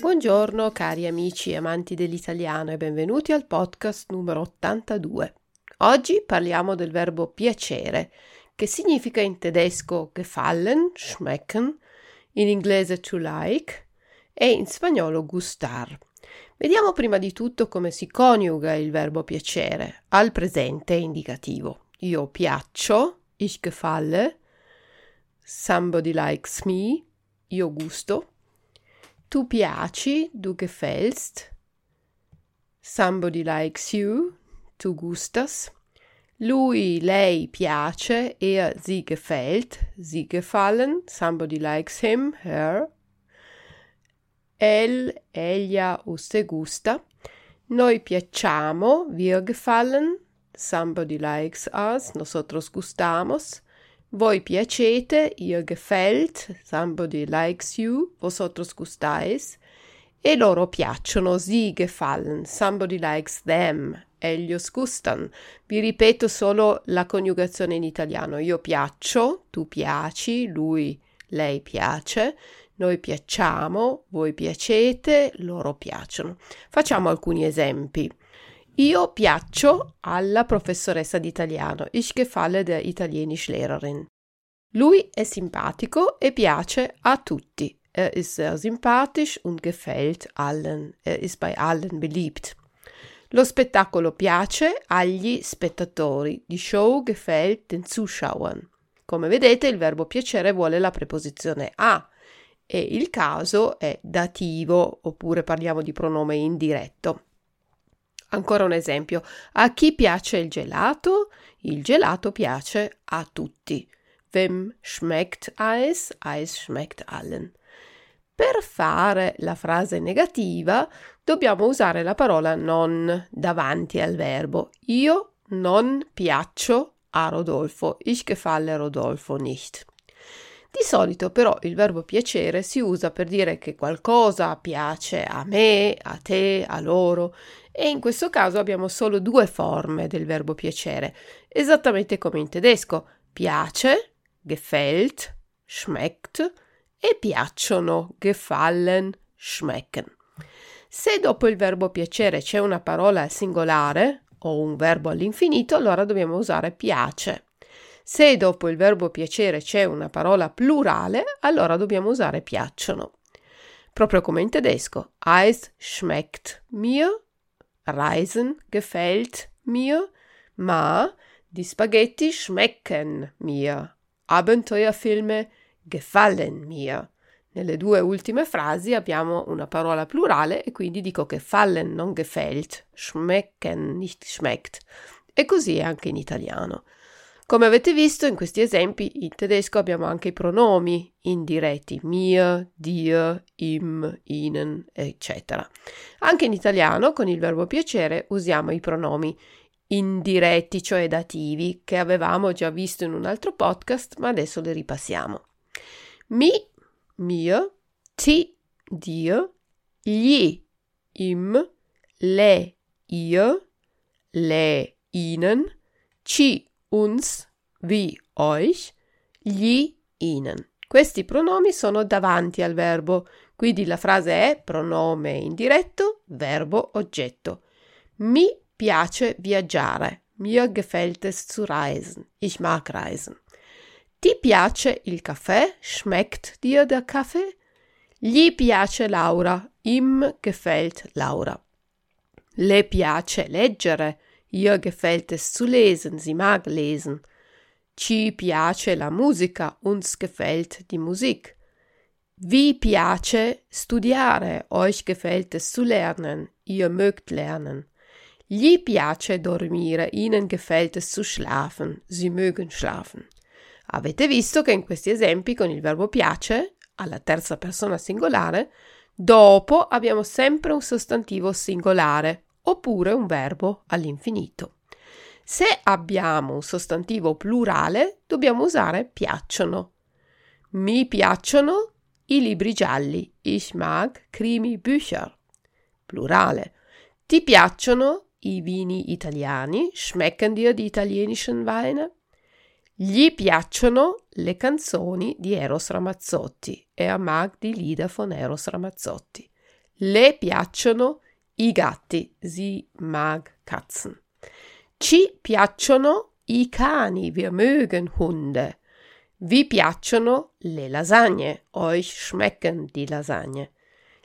Buongiorno cari amici e amanti dell'italiano e benvenuti al podcast numero 82. Oggi parliamo del verbo piacere, che significa in tedesco gefallen, schmecken, in inglese to like e in spagnolo gustar. Vediamo prima di tutto come si coniuga il verbo piacere al presente indicativo. Io piaccio, ich gefalle, somebody likes me, io gusto, tu piaci, du gefällst, somebody likes you, tu gustas, lui, lei piace, er, sie gefällt, sie gefallen, somebody likes him, her, el, ella, usted gusta, noi piacciamo, wir gefallen, somebody likes us, nosotros gustamos, voi piacete, ihr gefällt, somebody likes you, vosotros gustáis, e loro piacciono, sie gefallen, somebody likes them, ellos gustan. Vi ripeto solo la coniugazione in italiano. Io piaccio, tu piaci, lui, lei piace, noi piacciamo, voi piacete, loro piacciono. Facciamo alcuni esempi. Io piaccio alla professoressa di italiano. Ich gefalle der Italienischlehrerin. Lui è simpatico e piace a tutti. Er ist sehr sympathisch und gefällt allen. Er ist bei allen beliebt. Lo spettacolo piace agli spettatori. Die Show gefällt den Zuschauern. Come vedete, il verbo piacere vuole la preposizione a e il caso è dativo oppure parliamo di pronome indiretto. Ancora un esempio. A chi piace il gelato? Il gelato piace a tutti. Wem schmeckt Eis? Eis schmeckt allen. Per fare la frase negativa dobbiamo usare la parola non davanti al verbo. Io non piaccio a Rodolfo. Ich gefalle Rodolfo nicht. Di solito però il verbo piacere si usa per dire che qualcosa piace a me, a te, a loro e in questo caso abbiamo solo due forme del verbo piacere, esattamente come in tedesco. Piace, gefällt, schmeckt e piacciono, gefallen, schmecken. Se dopo il verbo piacere c'è una parola al singolare o un verbo all'infinito, allora dobbiamo usare piace. Se dopo il verbo piacere c'è una parola plurale, allora dobbiamo usare piacciono. Proprio come in tedesco. Eis schmeckt mir Reisen gefällt mir, ma die Spaghetti schmecken mir. Abenteuerfilme gefallen mir. Nelle due ultime frasi abbiamo una parola plurale e quindi dico gefallen, non gefällt, schmecken, nicht schmeckt. E così è anche in italiano. Come avete visto in questi esempi, in tedesco abbiamo anche i pronomi indiretti, mir, dir, im, ihnen, eccetera. Anche in italiano, con il verbo piacere, usiamo i pronomi indiretti, cioè dativi, che avevamo già visto in un altro podcast, ma adesso li ripassiamo. Mi, mir, ti, dir, gli, im, le, ihr, le, ihnen, ci, uns, vi, euch, gli, ihnen. Questi pronomi sono davanti al verbo, quindi la frase è pronome indiretto, verbo, oggetto. Mi piace viaggiare. Mir gefällt es zu reisen. Ich mag reisen. Ti piace il caffè? Schmeckt dir der Kaffee? Gli piace Laura. Im gefällt Laura. Le piace leggere. Ihr gefällt es zu lesen, sie mag lesen. Ci piace la musica, uns gefällt die Musik. Vi piace studiare, euch gefällt es zu lernen, ihr mögt lernen. Gli piace dormire, ihnen gefällt es zu schlafen, sie mögen schlafen. Avete visto che in questi esempi con il verbo piace, alla terza persona singolare, dopo abbiamo sempre un sostantivo singolare, oppure un verbo all'infinito. Se abbiamo un sostantivo plurale, dobbiamo usare piacciono. Mi piacciono i libri gialli. Ich mag Krimi-Bücher. Plurale. Ti piacciono i vini italiani? Schmecken dir die italienischen Weine? Gli piacciono le canzoni di Eros Ramazzotti. Er mag die Lieder von Eros Ramazzotti. Le piacciono i gatti. Sie mag Katzen. Ci piacciono i cani. Wir mögen Hunde. Vi piacciono le lasagne? Euch schmecken die Lasagne.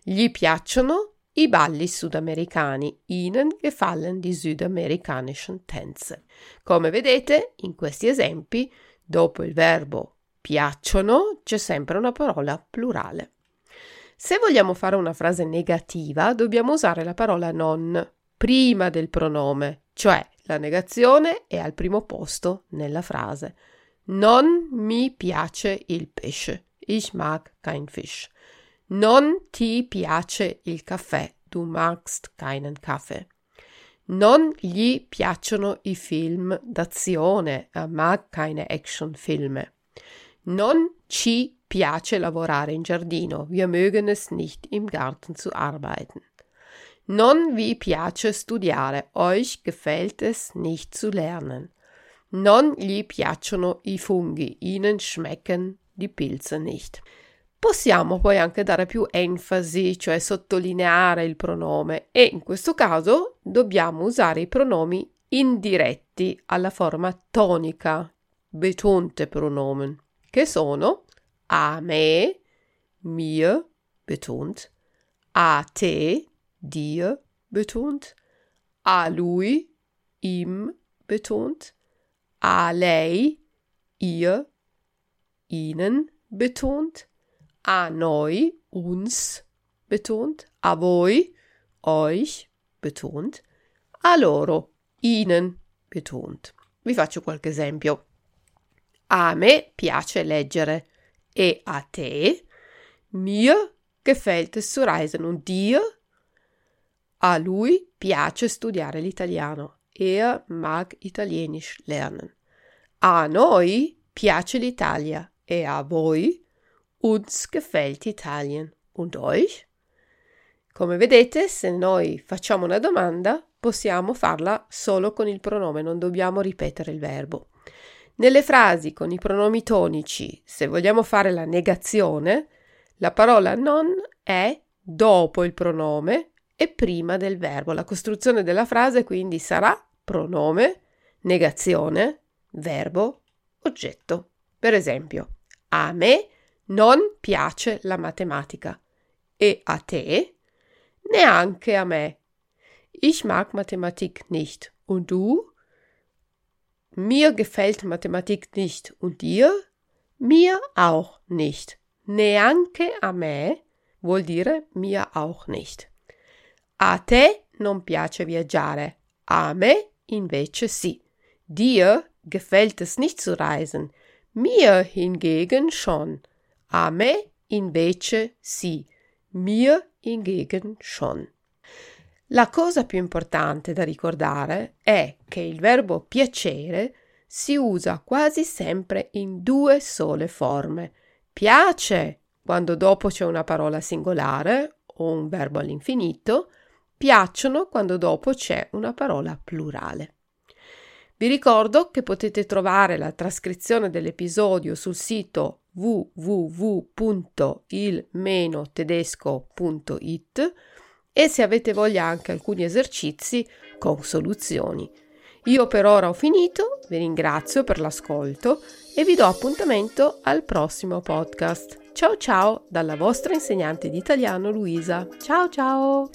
Gli piacciono i balli sudamericani. Ihnen gefallen die südamerikanischen Tänze. Come vedete, in questi esempi, dopo il verbo piacciono c'è sempre una parola plurale. Se vogliamo fare una frase negativa, dobbiamo usare la parola non prima del pronome, cioè la negazione è al primo posto nella frase. Non mi piace il pesce. Ich mag kein Fisch. Non ti piace il caffè. Du magst keinen Kaffee. Non gli piacciono i film d'azione. Er mag keine Actionfilme. Non ci piace lavorare in giardino. Wir mögen es nicht, im Garten zu arbeiten. Non vi piace studiare. Euch gefällt es nicht zu lernen. Non gli piacciono i funghi, ihnen schmecken die Pilze nicht. Possiamo poi anche dare più enfasi, cioè sottolineare il pronome e in questo caso dobbiamo usare i pronomi indiretti alla forma tonica, betonte pronomen, che sono a me, mir, betont, a te, dir, betont, a lui, ihm, betont, a lei, ihr, ihnen betont, a noi, uns betont, a voi, euch betont, a loro, ihnen betont. Vi faccio qualche esempio. A me piace leggere e a te? Mir gefällt es zu reisen und dir? A lui piace studiare l'italiano Er mag Italienisch lernen. A noi piace l'Italia e a voi? Uns gefällt Italien. Und euch? Come vedete, se noi facciamo una domanda, possiamo farla solo con il pronome, non dobbiamo ripetere il verbo. Nelle frasi con i pronomi tonici, se vogliamo fare la negazione, la parola non è dopo il pronome e prima del verbo. La costruzione della frase quindi sarà pronome, negazione, verbo, oggetto. Per esempio, a me non piace la matematica e a te neanche a me. Ich mag Mathematik nicht. Und du? Mir gefällt Mathematik nicht. Und dir? Mir auch nicht. Neanche a me vuol dire mir auch nicht. A te non piace viaggiare, a me invece sì. Dir gefällt es nicht zu reisen, mir hingegen schon. A me invece sì, mir hingegen schon. La cosa più importante da ricordare è che il verbo piacere si usa quasi sempre in due sole forme. Piace quando dopo c'è una parola singolare o un verbo all'infinito, piacciono quando dopo c'è una parola plurale. Vi ricordo che potete trovare la trascrizione dell'episodio sul sito www.il-tedesco.it e se avete voglia anche alcuni esercizi con soluzioni. Io per ora ho finito, vi ringrazio per l'ascolto e vi do appuntamento al prossimo podcast. Ciao ciao dalla vostra insegnante di italiano Luisa. Ciao ciao!